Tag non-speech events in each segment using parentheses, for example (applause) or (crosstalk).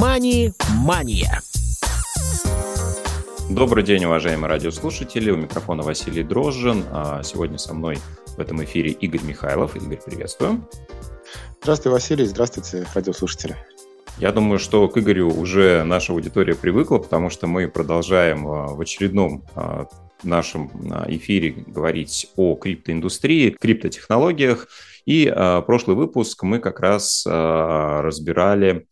«Мани-мания». Добрый день, уважаемые радиослушатели. У микрофона Василий Дрожжин. А сегодня со мной в этом эфире Игорь Михайлов. Игорь, приветствую. Здравствуйте, Василий. Здравствуйте, радиослушатели. Я думаю, что к Игорю уже наша аудитория привыкла, потому что мы продолжаем а, в очередном а, нашем эфире говорить о криптоиндустрии, криптотехнологиях. И прошлый выпуск мы как раз разбирали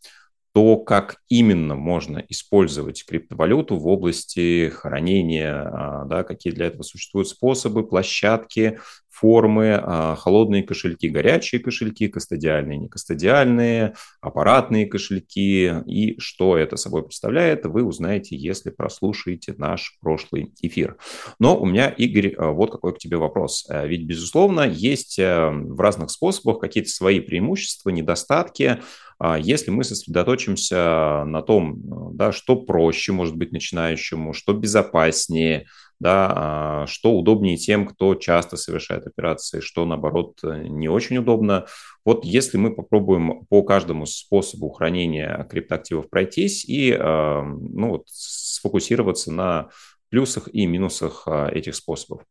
то, как именно можно использовать криптовалюту в области хранения, а, да, какие для этого существуют способы, площадки, формы, а, холодные кошельки, горячие кошельки, кастодиальные, некастодиальные, аппаратные кошельки и что это собой представляет, вы узнаете, если прослушаете наш прошлый эфир. Но у меня, Игорь, а, вот какой к тебе вопрос. Ведь, безусловно, есть в разных способах какие-то свои преимущества, недостатки, а если мы сосредоточимся на том, да, что проще может быть начинающему, что безопаснее, да, а, что удобнее тем, кто часто совершает операции, что, наоборот, не очень удобно. Вот если мы попробуем по каждому способу хранения криптоактивов пройтись и а, ну, вот, сфокусироваться на плюсах и минусах этих способов.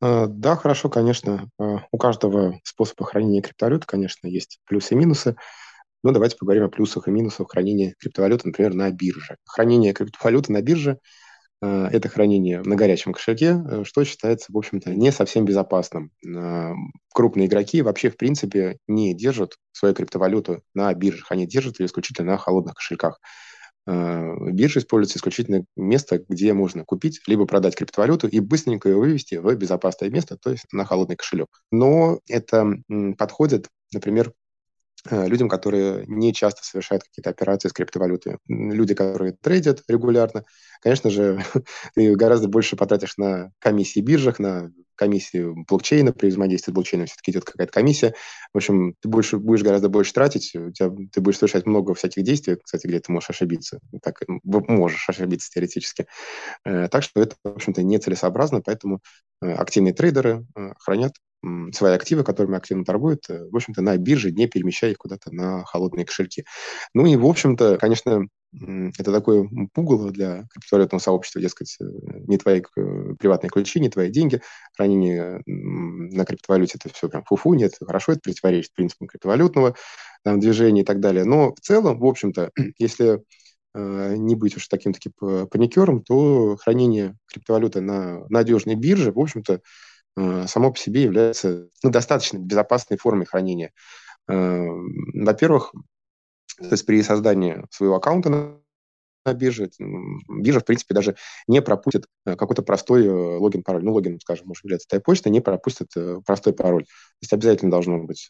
А, да, хорошо, конечно. А, у каждого способа хранения криптовалюты, конечно, есть плюсы и минусы. Но давайте поговорим о плюсах и минусах хранения криптовалюты, например, на бирже. Хранение криптовалюты на бирже а, – это хранение на горячем кошельке, э, что считается, в общем-то, не совсем безопасным. Крупные игроки вообще, в принципе, не держат свою криптовалюту на биржах, они держат ее исключительно на холодных кошельках. Э, биржа используется исключительно место, где можно купить либо продать криптовалюту и быстренько ее вывести в безопасное место, то есть на холодный кошелек. Но это подходит, например, людям, которые не часто совершают какие-то операции с криптовалютой. Люди, которые трейдят регулярно, конечно же, (laughs) ты гораздо больше потратишь на комиссии биржах, на комиссии блокчейна, при взаимодействии с блокчейном все-таки идет какая-то комиссия. В общем, ты больше, будешь гораздо больше тратить, у тебя, ты будешь совершать много всяких действий, кстати, где ты можешь ошибиться. Так, можешь ошибиться теоретически. Э, так что это, в общем-то, нецелесообразно, поэтому э, активные трейдеры э, хранят свои активы, которыми активно торгуют, в общем-то, на бирже, не перемещая их куда-то на холодные кошельки. Ну и, в общем-то, конечно, это такое пугало для криптовалютного сообщества, дескать, э, не твои э, приватные ключи, не твои деньги, хранение на криптовалюте это все прям фуфу, нет, хорошо, это противоречит принципам криптовалютного там, движения и так далее. Но в целом, в общем-то, (clears throat) если э, не быть уж таким таки паникером, то хранение криптовалюты на надежной бирже, в общем-то, само по себе является ну, достаточно безопасной формой хранения. Во-первых, то есть при создании своего аккаунта на бирже. Биржа, в принципе, даже не пропустит э, какой-то простой э, логин-пароль. Ну, логин, скажем, может являться тайп-почта, не пропустит э, простой пароль. То есть обязательно должно быть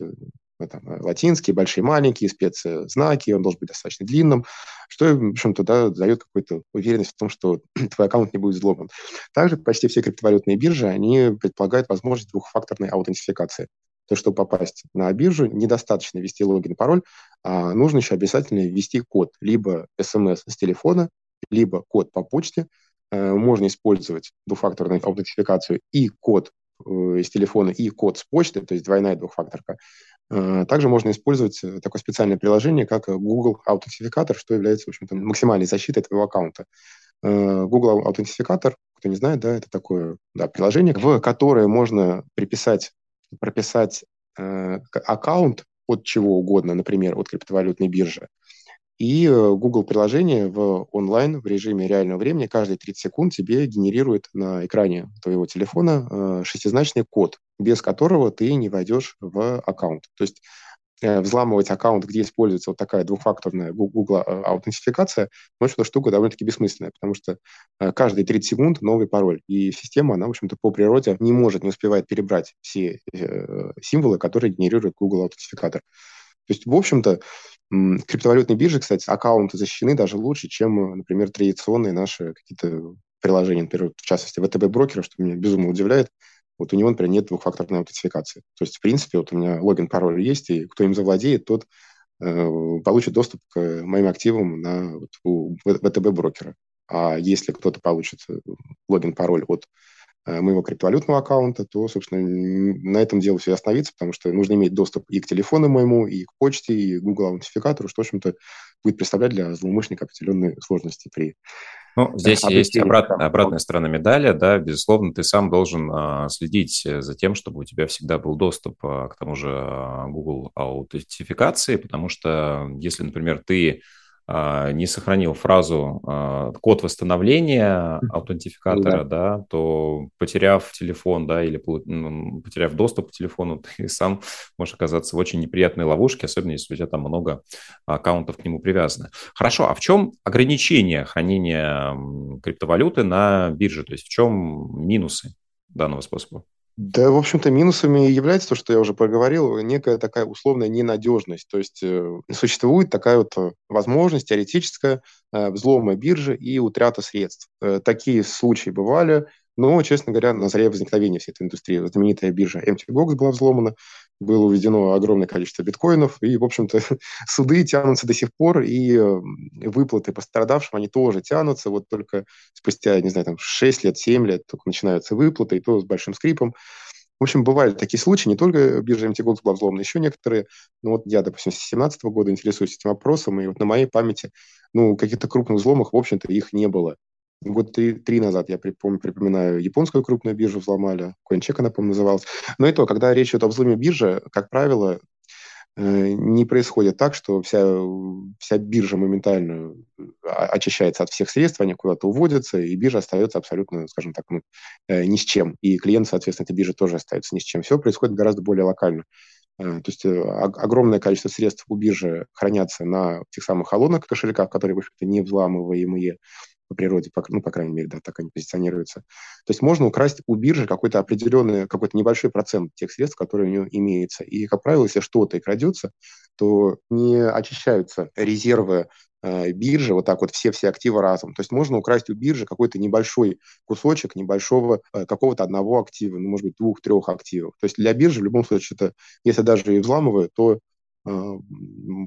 это, латинские, большие, маленькие, спецзнаки, он должен быть достаточно длинным, что, в общем-то, да, дает какую-то уверенность в том, что (clears throat) твой аккаунт не будет взломан. Также почти все криптовалютные биржи, они предполагают возможность двухфакторной аутентификации. То, чтобы попасть на биржу, недостаточно ввести логин, пароль, а нужно еще обязательно ввести код, либо смс с телефона, либо код по почте. Э, можно использовать двухфакторную аутентификацию и код э, из телефона, и код с почты, то есть двойная двухфакторка. Э, также можно использовать такое специальное приложение, как Google Аутентификатор, что является, в общем-то, максимальной защитой твоего аккаунта. Google Аутентификатор, кто не знает, да, это такое да, приложение, в которое можно приписать прописать э, аккаунт от чего угодно, например, от криптовалютной биржи, и э, Google приложение в онлайн, в режиме реального времени, каждые 30 секунд тебе генерирует на экране твоего телефона э, шестизначный код, без которого ты не войдешь в аккаунт. То есть взламывать аккаунт, где используется вот такая двухфакторная Google э, аутентификация, ну, эта штука довольно-таки бессмысленная, потому что э, каждые 30 секунд новый пароль. И система, она, в общем-то, по природе не может, не успевает перебрать все э, символы, которые генерирует Google аутентификатор. То есть, в общем-то, криптовалютные биржи, кстати, аккаунты защищены даже лучше, чем, например, традиционные наши какие-то приложения, например, в частности, ВТБ-брокера, что меня безумно удивляет, вот у него, например, нет двухфакторной аутентификации. То есть, в принципе, вот у меня логин, пароль есть, и кто им завладеет, тот э, получит доступ к моим активам на вот, у ВТБ-брокера. А если кто-то получит э, логин, пароль от э, моего криптовалютного аккаунта, то, собственно, на этом дело все остановится, потому что нужно иметь доступ и к телефону моему, и к почте, и к Google аутентификатору, что, в общем-то, будет представлять для злоумышленника определенные сложности при ну, здесь есть обратная, обратная сторона медали, да, безусловно, ты сам должен а, следить за тем, чтобы у тебя всегда был доступ а, к тому же а, Google аутентификации, потому что если, например, ты не сохранил фразу а, код восстановления аутентификатора, да. да, то потеряв телефон, да, или потеряв доступ к телефону, (laughs) ты сам можешь оказаться в очень неприятной ловушке, особенно если у тебя там много аккаунтов к нему привязано. Хорошо, а в чем ограничение хранения криптовалюты на бирже? То есть в чем минусы данного способа? Да, в общем-то, минусами является то, что я уже проговорил, некая такая условная ненадежность. То есть э, существует такая вот э, возможность теоретическая э, взлома биржи и утрата средств. Такие случаи бывали, но, честно говоря, на заре возникновения всей этой индустрии знаменитая биржа MTGOX была взломана, было уведено огромное количество биткоинов, и, в общем-то, (laughs) суды тянутся до сих пор, и выплаты пострадавшим, они тоже тянутся, вот только спустя, не знаю, там 6 лет, 7 лет только начинаются выплаты, и то с большим скрипом. В общем, бывали такие случаи, не только биржа MTGOX была взломана, еще некоторые. Ну вот я, допустим, с 2017 года интересуюсь этим вопросом, и вот на моей памяти, ну, каких-то крупных взломов, в общем-то, их не было. Год три, три назад, я припомню, припоминаю, японскую крупную биржу взломали, CoinCheck она, по-моему, называлась. Но и то, когда речь идет о взломе биржи, как правило, э, не происходит так, что вся, вся биржа моментально очищается от всех средств, они куда-то уводятся, и биржа остается абсолютно, скажем так, ну, э, ни с чем. И клиент, соответственно, этой биржи тоже остается ни с чем. Все происходит гораздо более локально. Э, то есть огромное количество средств у биржи хранятся на тех самых холодных кошельках, которые, в общем-то, не взламываемые по природе, по, ну, по крайней мере, да, так они позиционируются. То есть можно украсть у биржи какой-то определенный, какой-то небольшой процент тех средств, которые у нее имеются. И, как правило, если что-то и крадется, то не очищаются резервы э, биржи, вот так вот все-все активы разом. То есть можно украсть у биржи какой-то небольшой кусочек небольшого э, какого-то одного актива, ну, может быть, двух-трех активов. То есть для биржи в любом случае это, если даже и взламывают, то э,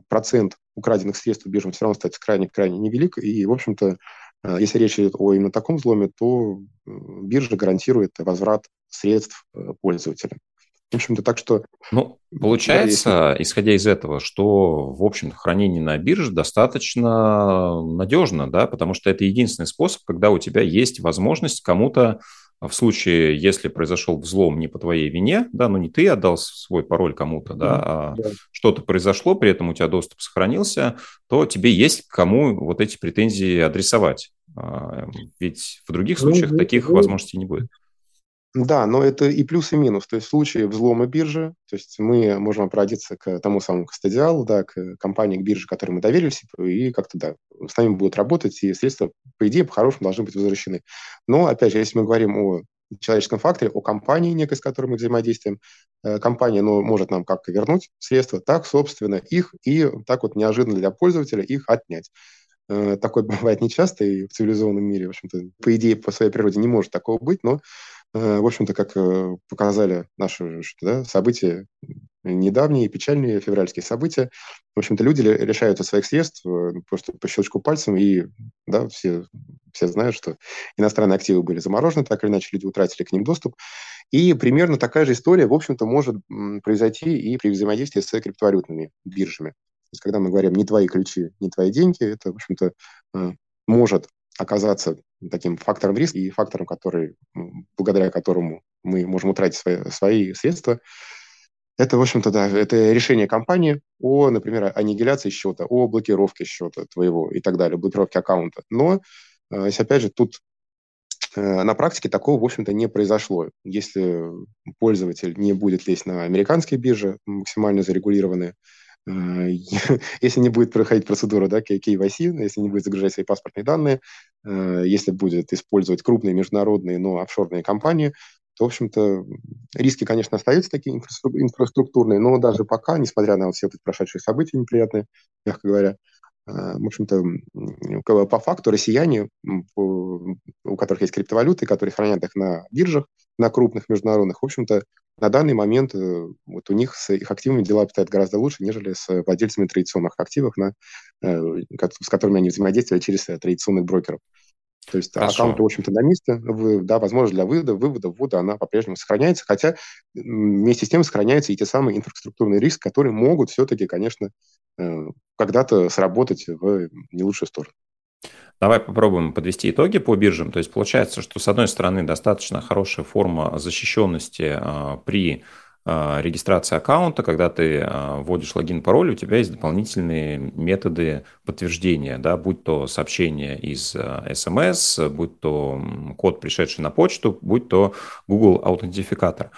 процент украденных средств у биржи все равно остается крайне-крайне невелик, и, в общем-то, если речь идет о именно таком взломе, то э, биржа гарантирует возврат средств э, пользователя. В общем-то, так что... Ну, получается, да, если... исходя из этого, что, в общем хранение на бирже достаточно надежно, да, потому что это единственный способ, когда у тебя есть возможность кому-то в случае, если произошел взлом не по твоей вине, да, ну не ты отдал свой пароль кому-то, да, а да. что-то произошло, при этом у тебя доступ сохранился, то тебе есть кому вот эти претензии адресовать. А, ведь в других ну, случаях ну, таких ну, возможностей не будет. Да, но это и плюс, и минус. То есть в случае взлома биржи, то есть мы можем обратиться к тому самому кастодиалу, да, к компании, к бирже, которой мы доверились, и как-то, да, с нами будут работать, и средства, по идее, по-хорошему должны быть возвращены. Но, опять же, если мы говорим о человеческом факторе, о компании некой, с которой мы взаимодействуем, э, компания ну, может нам как вернуть средства, так, собственно, их и так вот неожиданно для пользователя их отнять. Э, такое (laughs) бывает нечасто, и в цивилизованном мире, в общем-то, по идее, по своей природе не может такого быть, но, э, в общем-то, как э, показали наши да, события, недавние печальные февральские события, в общем-то, люди лишаются своих средств просто по щелчку пальцем, и да, все, все знают, что иностранные активы были заморожены, так или иначе люди утратили к ним доступ. И примерно такая же история, в общем-то, может произойти и при взаимодействии с криптовалютными биржами есть, когда мы говорим «не твои ключи, не твои деньги», это, в общем-то, э, может оказаться таким фактором риска и фактором, который, благодаря которому мы можем утратить свои, свои средства. Это, в общем-то, да, это решение компании о, например, аннигиляции счета, о блокировке счета твоего и так далее, блокировке аккаунта. Но, э, если, опять же, тут э, на практике такого, в общем-то, не произошло. Если пользователь не будет лезть на американские биржи, максимально зарегулированные, (laughs) если не будет проходить процедура да, KYC, если не будет загружать свои паспортные данные, э, если будет использовать крупные международные, но офшорные компании, то, в общем-то, риски, конечно, остаются такие инфраструктурные, но даже пока, несмотря на все эти прошедшие события неприятные, мягко говоря, э, в общем-то, по факту россияне, у которых есть криптовалюты, которые хранят их на биржах, на крупных международных, в общем-то, на данный момент э, вот у них с их активами дела обстоят гораздо лучше, нежели с владельцами традиционных активов, на, э, с которыми они взаимодействовали через э, традиционных брокеров. То есть Хорошо. аккаунты, в общем-то, на месте, да, возможность для вывода, вывода, ввода, она по-прежнему сохраняется, хотя вместе с тем сохраняются и те самые инфраструктурные риски, которые могут все-таки, конечно, когда-то сработать в не лучшую сторону. Давай попробуем подвести итоги по биржам. То есть получается, что с одной стороны достаточно хорошая форма защищенности а, при а, регистрации аккаунта, когда ты а, вводишь логин, пароль, у тебя есть дополнительные методы подтверждения, да, будь то сообщение из SMS, а, будь то код, пришедший на почту, будь то Google аутентификатор.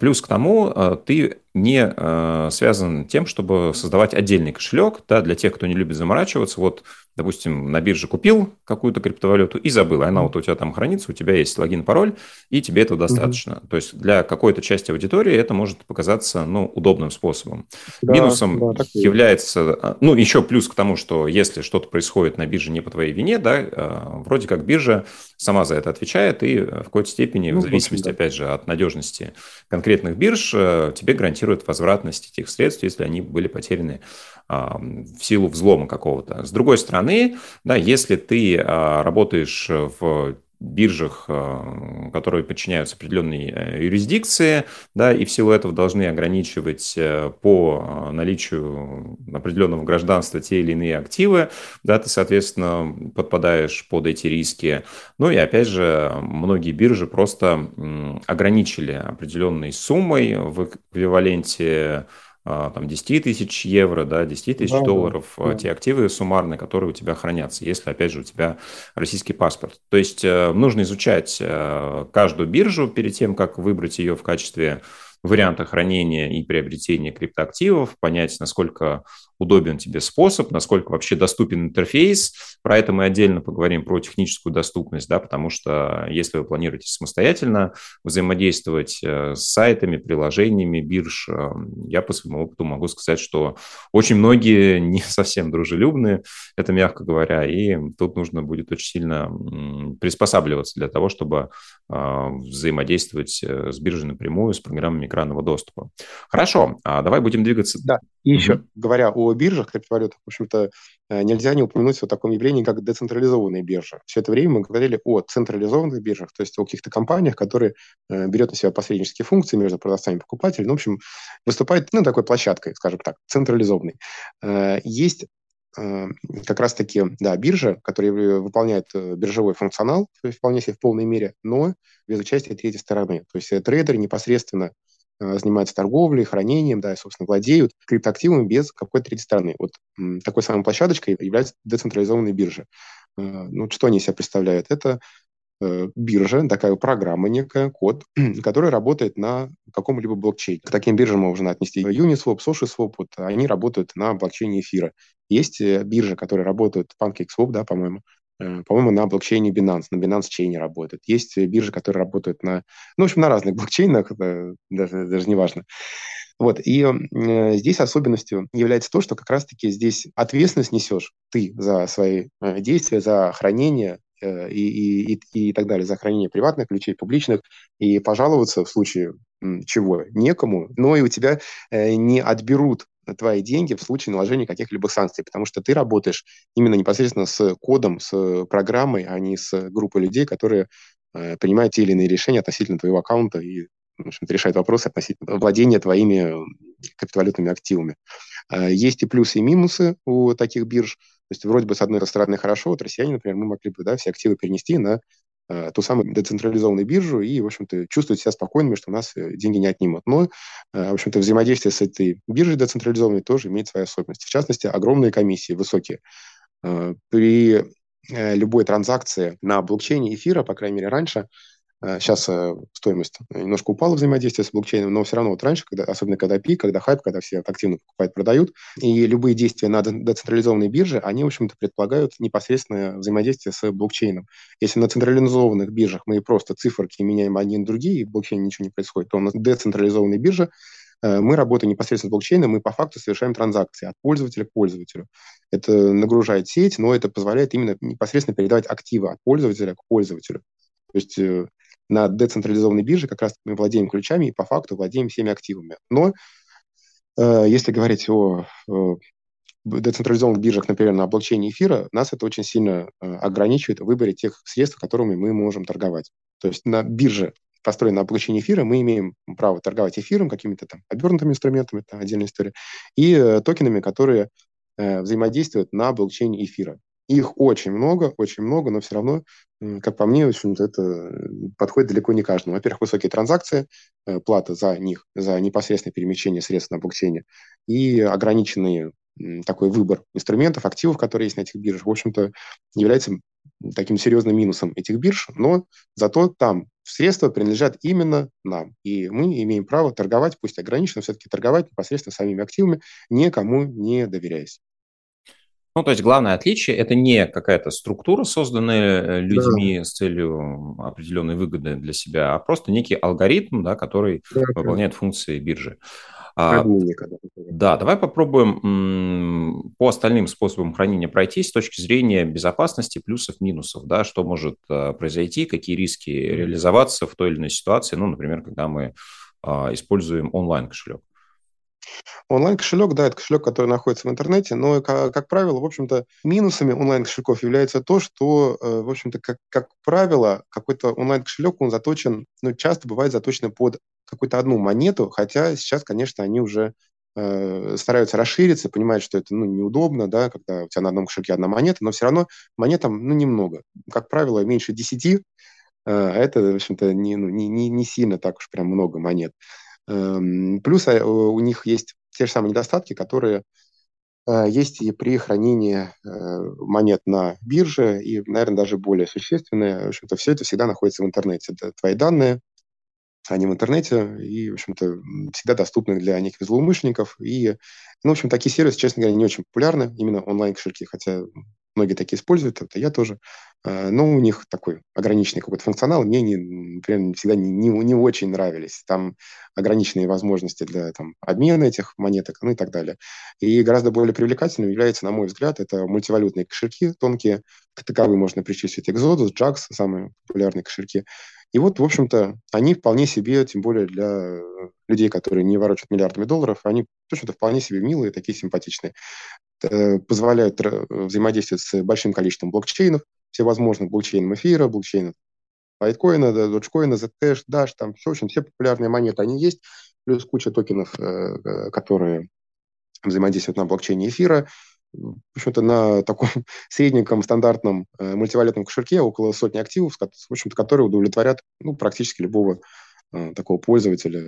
Плюс к тому ты не связан тем, чтобы создавать отдельный кошелек да, для тех, кто не любит заморачиваться. Вот допустим, на бирже купил какую-то криптовалюту и забыл, она вот у тебя там хранится, у тебя есть логин, пароль, и тебе этого достаточно. Mm-hmm. То есть для какой-то части аудитории это может показаться, ну, удобным способом. Да, Минусом да, является, ну, еще плюс к тому, что если что-то происходит на бирже не по твоей вине, да, а, вроде как биржа сама за это отвечает, и в какой-то степени, ну, в зависимости, да. опять же, от надежности конкретных бирж, э, тебе гарантирует возвратность этих средств, если они были потеряны в силу взлома какого-то. С другой стороны, да, если ты а, работаешь в биржах, а, которые подчиняются определенной э, юрисдикции, да, и в силу этого должны ограничивать э, по наличию определенного гражданства те или иные активы, да, ты, соответственно, подпадаешь под эти риски. Ну и, опять же, многие биржи просто ограничили определенной суммой в эквиваленте там, 10 тысяч евро, да, 10 тысяч да, долларов, а, да. те активы суммарные, которые у тебя хранятся, если, опять же, у тебя российский паспорт. То есть э, нужно изучать э, каждую биржу перед тем, как выбрать ее в качестве варианта хранения и приобретения криптоактивов, понять, насколько удобен тебе способ, насколько вообще доступен интерфейс. Про это мы отдельно поговорим, про техническую доступность, да, потому что если вы планируете самостоятельно взаимодействовать э, с сайтами, приложениями, бирж, э, я по своему опыту могу сказать, что очень многие (laughs) не совсем дружелюбны, это мягко говоря, и тут нужно будет очень сильно приспосабливаться для того, чтобы э, взаимодействовать с биржей напрямую, с программами экранного доступа. Хорошо, а давай будем двигаться. Да, и mm-hmm. еще, говоря о биржах криптовалютах, в общем-то, э, нельзя не упомянуть о таком явлении, как децентрализованные биржи. Все это время мы говорили о централизованных биржах, то есть о каких-то компаниях, которые э, берет на себя посреднические функции между продавцами и покупателями. Ну, в общем, выступает, ну, такой площадкой, скажем так, централизованной. Э, есть э, как раз-таки, да, биржа, которая выполняет э, биржевой функционал, вполне себе в полной мере, но без участия третьей стороны. То есть э, трейдеры непосредственно занимаются торговлей, хранением, да, и, собственно, владеют криптоактивами без какой-то третьей стороны. Вот такой самой площадочкой является децентрализованные биржи. Э, ну, что они себя представляют? Это э, биржа, такая программа некая, код, (clears throat) который работает на каком-либо блокчейне. К таким биржам можно отнести Uniswap, SushiSwap, вот они работают на блокчейне эфира. Есть биржи, которые работают, PancakeSwap, да, по-моему, Э, по-моему, на блокчейне Binance, на Binance Chain работает. Есть биржи, которые работают на, ну, в общем, на разных (laughs) блокчейнах, это даже, даже не важно. Вот, и э, здесь особенностью является то, что как раз-таки здесь ответственность несешь ты за свои э, действия, за хранение э, и, и, и, и так далее, за хранение приватных ключей, публичных, и пожаловаться в случае чего некому, но и у тебя э, не отберут твои деньги в случае наложения каких-либо санкций, потому что ты работаешь именно непосредственно с кодом, с программой, а не с группой людей, которые э, принимают те или иные решения относительно твоего аккаунта и в общем решают вопросы относительно владения твоими криптовалютными активами. Э, есть и плюсы, и минусы у таких бирж. То есть вроде бы с одной стороны хорошо, вот россияне, например, мы могли бы да, все активы перенести на ту самую децентрализованную биржу и, в общем-то, чувствовать себя спокойными, что у нас э, деньги не отнимут. Но, э, в общем-то, взаимодействие с этой биржей децентрализованной тоже имеет свои особенности. В частности, огромные комиссии, высокие. При любой транзакции на блокчейне эфира, по крайней мере, раньше, Сейчас э, стоимость немножко упала взаимодействие с блокчейном, но все равно вот раньше, когда, особенно когда пик, когда хайп, когда все активно покупают, продают, и любые действия на децентрализованной бирже, они, в общем-то, предполагают непосредственное взаимодействие с блокчейном. Если на централизованных биржах мы просто циферки меняем одни на другие, и в блокчейне ничего не происходит, то на децентрализованной бирже э, мы работаем непосредственно с блокчейном, мы по факту совершаем транзакции от пользователя к пользователю. Это нагружает сеть, но это позволяет именно непосредственно передавать активы от пользователя к пользователю. То есть э, на децентрализованной бирже как раз мы владеем ключами и по факту владеем всеми активами. Но э, если говорить о, о децентрализованных биржах, например, на блокчейне эфира, нас это очень сильно э, ограничивает в выборе тех средств, которыми мы можем торговать. То есть на бирже, построенной на блокчейне эфира, мы имеем право торговать эфиром, какими-то там обернутыми инструментами, это отдельная история, и э, токенами, которые э, взаимодействуют на блокчейне эфира. Их очень много, очень много, но все равно, как по мне, в общем-то, это подходит далеко не каждому. Во-первых, высокие транзакции, э, плата за них, за непосредственное перемещение средств на блокчейне и ограниченный такой выбор инструментов, активов, которые есть на этих биржах, в общем-то, является таким серьезным минусом этих бирж, но зато там средства принадлежат именно нам, и мы имеем право торговать, пусть ограниченно, все-таки торговать непосредственно самими активами, никому не доверяясь. Ну, то есть главное отличие – это не какая-то структура, созданная э, людьми да. с целью определенной выгоды для себя, а просто некий алгоритм, да, который да, выполняет да. функции биржи. Обменника, да. да, давай попробуем по остальным способам хранения пройтись с точки зрения безопасности, плюсов, минусов, да, что может а, произойти, какие риски реализоваться в той или иной ситуации, ну, например, когда мы а, используем онлайн-кошелек. Онлайн-кошелек, да, это кошелек, который находится в интернете, но, как, как правило, в общем-то, минусами онлайн-кошельков является то, что, э, в общем-то, как, как правило, какой-то онлайн-кошелек, он заточен, ну, часто бывает заточен под какую-то одну монету, хотя сейчас, конечно, они уже э, стараются расшириться, понимают, что это ну, неудобно, да, когда у тебя на одном кошельке одна монета, но все равно монетам ну, немного. Как правило, меньше 10, э, а это, в общем-то, не, ну, не, не, не сильно так уж прям много монет. Эм, плюс э, у них есть те же самые недостатки, которые э, есть и при хранении э, монет на бирже, и, наверное, даже более существенные. В общем-то, все это всегда находится в интернете. Это твои данные, они в интернете и, в общем-то, всегда доступны для неких злоумышленников. И, ну, в общем, такие сервисы, честно говоря, не очень популярны, именно онлайн-кошельки, хотя многие такие используют, это я тоже. А, но у них такой ограниченный какой-то функционал мне, не, например, всегда не, не, не очень нравились. Там ограниченные возможности для там, обмена этих монеток, ну и так далее. И гораздо более привлекательным является, на мой взгляд, это мультивалютные кошельки тонкие. К таковым можно причислить Exodus, Jax, самые популярные кошельки. И вот, в общем-то, они вполне себе, тем более для людей, которые не ворочат миллиардами долларов, они, в общем-то, вполне себе милые, такие симпатичные. Э, позволяют взаимодействовать с большим количеством блокчейнов, всевозможных блокчейнов эфира, блокчейнов лайткоина, доджкоина, Zcash, Dash, там в общем, все популярные монеты, они есть, плюс куча токенов, э, э, которые взаимодействуют на блокчейне эфира. В общем-то, на таком (laughs) средненьком стандартном мультивалютном кошельке около сотни активов, в общем-то, которые удовлетворят ну, практически любого такого пользователя,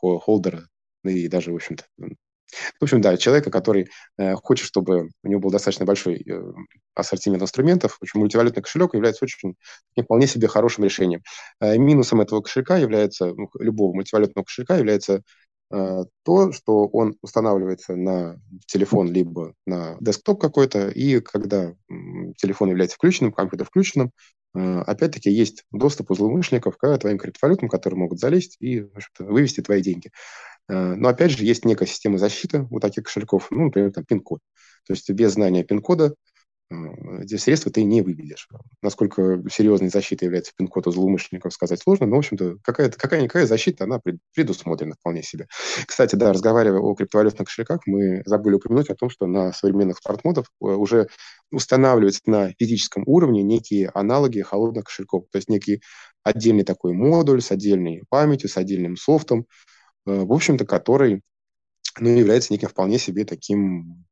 холдера, и даже, в общем-то, в общем, да, человека, который э, хочет, чтобы у него был достаточно большой э, ассортимент инструментов. В общем, мультивалютный кошелек является очень вполне себе хорошим решением. Э, минусом этого кошелька является, ну, любого мультивалютного кошелька является э, то, что он устанавливается на телефон либо на десктоп какой-то, и когда телефон является включенным, компьютер включенным, э, опять-таки есть доступ у злоумышленников к твоим криптовалютам, которые могут залезть и вывести твои деньги. Э, но опять же, есть некая система защиты у таких кошельков, ну, например, там пин-код. То есть без знания пин-кода э, эти средства ты не выведешь. Насколько серьезной защитой является пин-код у злоумышленников, сказать сложно, но, в общем-то, какая-то, какая-никакая защита, она предусмотрена вполне себе. Кстати, да, разговаривая о криптовалютных кошельках, мы забыли упомянуть о том, что на современных смарт-модах э, уже устанавливаются на физическом уровне некие аналоги холодных кошельков, то есть некий отдельный такой модуль с отдельной памятью, с отдельным софтом, Э, в общем-то, который ну, является неким вполне себе таким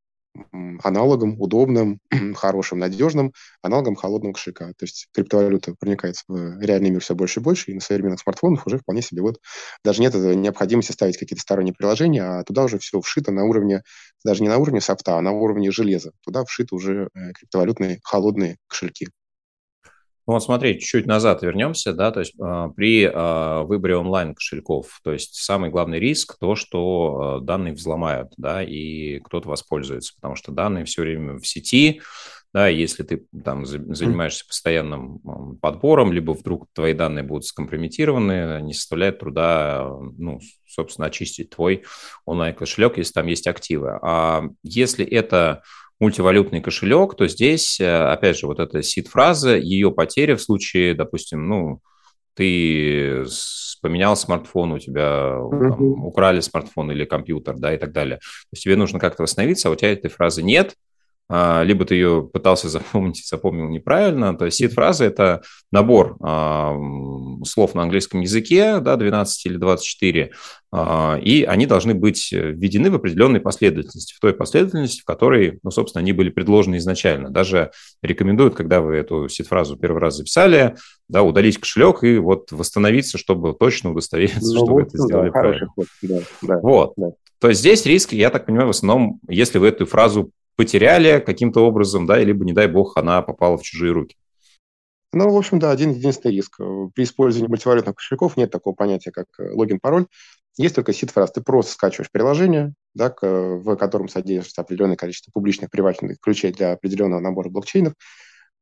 аналогом, удобным, (clears throat) хорошим, надежным аналогом холодного кошелька. То есть криптовалюта проникает в реальный мир все больше и больше, и на современных смартфонах уже вполне себе вот даже нет необходимости ставить какие-то сторонние приложения, а туда уже все вшито на уровне, даже не на уровне софта, а на уровне железа. Туда вшиты уже э, криптовалютные холодные кошельки. Ну вот смотри, чуть-чуть назад вернемся, да, то есть э, при э, выборе онлайн кошельков, то есть самый главный риск то, что э, данные взломают, да, и кто-то воспользуется, потому что данные все время в сети, да, если ты там занимаешься постоянным подбором, либо вдруг твои данные будут скомпрометированы, не составляет труда, ну, собственно, очистить твой онлайн кошелек, если там есть активы. А если это мультивалютный кошелек, то здесь, э, опять же, вот эта сид-фраза, ее потеря в случае, допустим, ну, ты поменял смартфон, у тебя там, украли смартфон или компьютер, да, и так далее. То есть тебе нужно как-то восстановиться, а у тебя этой фразы нет, либо ты ее пытался (laughs) запомнить запомнил неправильно. То есть сид-фраза – это набор а, слов на английском языке, да, 12 или 24, а, и они должны быть введены в определенной последовательности, в той последовательности, в которой, ну, собственно, они были предложены изначально. Даже рекомендуют, когда вы эту сид-фразу первый раз записали, да, удалить кошелек и вот восстановиться, чтобы точно удостовериться, ну, что вот, вы это сделали да, правильно. Ход. Да, да, вот. Да. То есть здесь риск, я так понимаю, в основном, если вы эту фразу потеряли каким-то образом, да, либо, не дай бог, она попала в чужие руки. Ну, в общем, да, один единственный риск. При использовании мультивалютных кошельков нет такого понятия, как э, логин-пароль. Есть только сид-фраз. Ты просто скачиваешь приложение, да, в котором содержится определенное количество публичных приватных ключей для определенного набора блокчейнов.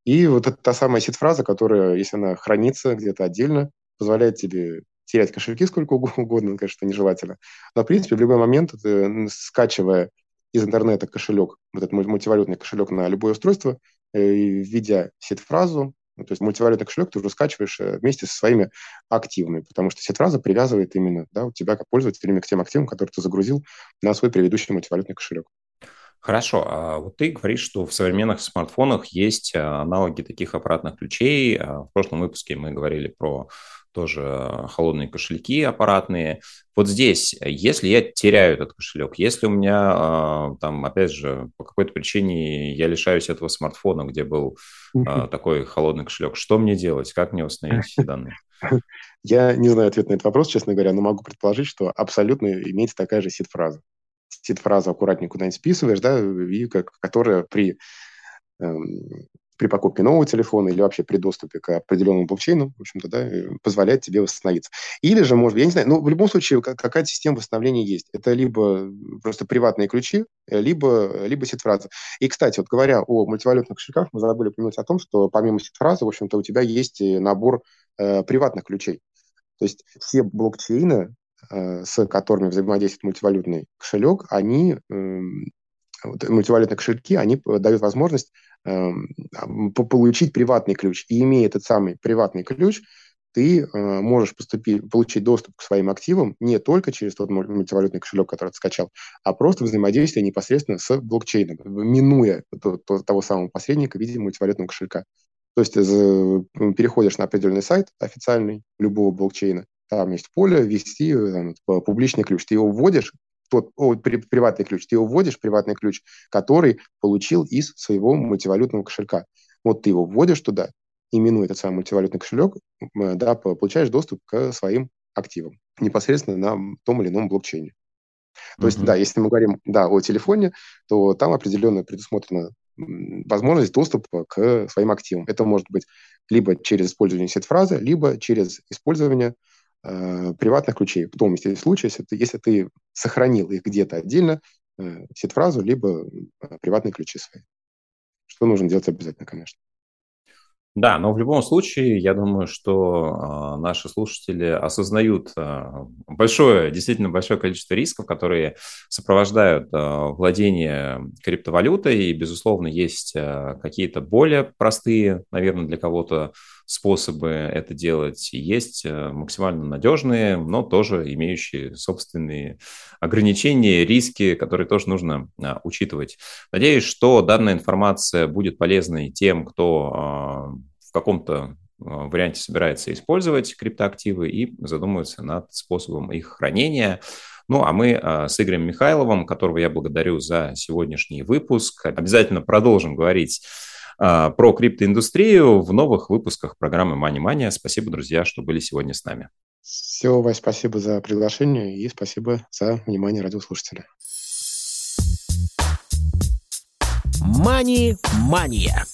И вот это та самая сид-фраза, которая, если она хранится где-то отдельно, позволяет тебе терять кошельки сколько угодно, конечно, нежелательно. Но, в принципе, в любой момент, ты, скачивая из интернета кошелек, вот этот мультивалютный кошелек на любое устройство, э, введя сет-фразу, ну, то есть мультивалютный кошелек ты уже скачиваешь э, вместе со своими активами, потому что сет-фраза привязывает именно да, у тебя как пользователя к тем активам, которые ты загрузил на свой предыдущий мультивалютный кошелек. Хорошо, а вот ты говоришь, что в современных смартфонах есть а, аналоги таких аппаратных ключей. В прошлом выпуске мы говорили про тоже холодные кошельки аппаратные. Вот здесь, если я теряю этот кошелек, если у меня а, там, опять же, по какой-то причине я лишаюсь этого смартфона, где был uh такой холодный кошелек, что мне делать? Как мне восстановить эти данные? (laughs) Я не знаю ответ на этот вопрос, честно говоря, но могу предположить, что абсолютно имеется такая же сид-фраза. Сид-фразу аккуратнее куда-нибудь списываешь, да, и как, которая при эм, при покупке нового телефона или вообще при доступе к определенному блокчейну, в общем-то, да, э, позволяет тебе восстановиться. Или же, может, я не знаю, но ну, в любом случае какая-то система восстановления есть. Это либо просто приватные ключи, э, либо, либо сид-фраза. И, кстати, вот говоря о мультивалютных кошельках, мы забыли упомянуть о том, что помимо сид-фразы, в общем-то, у тебя есть набор э, приватных ключей. То есть все блокчейны, э, с которыми взаимодействует мультивалютный кошелек, они э, мультивалютные кошельки, они дают возможность э, получить приватный ключ. И имея этот самый приватный ключ, ты э, можешь поступить, получить доступ к своим активам не только через тот мультивалютный кошелек, который ты скачал, а просто взаимодействие непосредственно с блокчейном, минуя то, то, того самого посредника в виде мультивалютного кошелька. То есть э, переходишь на определенный сайт официальный любого блокчейна, там есть поле ввести там, публичный ключ. Ты его вводишь, тот о, при, приватный ключ, ты его вводишь, приватный ключ, который получил из своего мультивалютного кошелька. Вот ты его вводишь туда, именуя этот самый мультивалютный кошелек, да, получаешь доступ к своим активам непосредственно на том или ином блокчейне. То uh-huh. есть, да, если мы говорим, да, о телефоне, то там определенно предусмотрена возможность доступа к своим активам. Это может быть либо через использование сет-фразы, либо через использование э, приватных ключей. В том случае, если ты, если ты сохранил их где-то отдельно, э, сет-фразу, либо э, приватные ключи свои. Что нужно делать обязательно, конечно. Да, но в любом случае, я думаю, что э, наши слушатели осознают э, большое, действительно большое количество рисков, которые сопровождают э, владение криптовалютой, и, безусловно, есть э, какие-то более простые, наверное, для кого-то способы это делать. Есть э, максимально надежные, но тоже имеющие собственные ограничения, риски, которые тоже нужно а, учитывать. Надеюсь, что данная информация будет полезной тем, кто а, в каком-то а, варианте собирается использовать криптоактивы и задумывается над способом их хранения. Ну, а мы с Игорем Михайловым, которого я благодарю за сегодняшний выпуск, обязательно продолжим говорить про криптоиндустрию в новых выпусках программы Money Money. Спасибо, друзья, что были сегодня с нами. Все, Вась, спасибо за приглашение и спасибо за внимание радиослушателя. Мани-мания.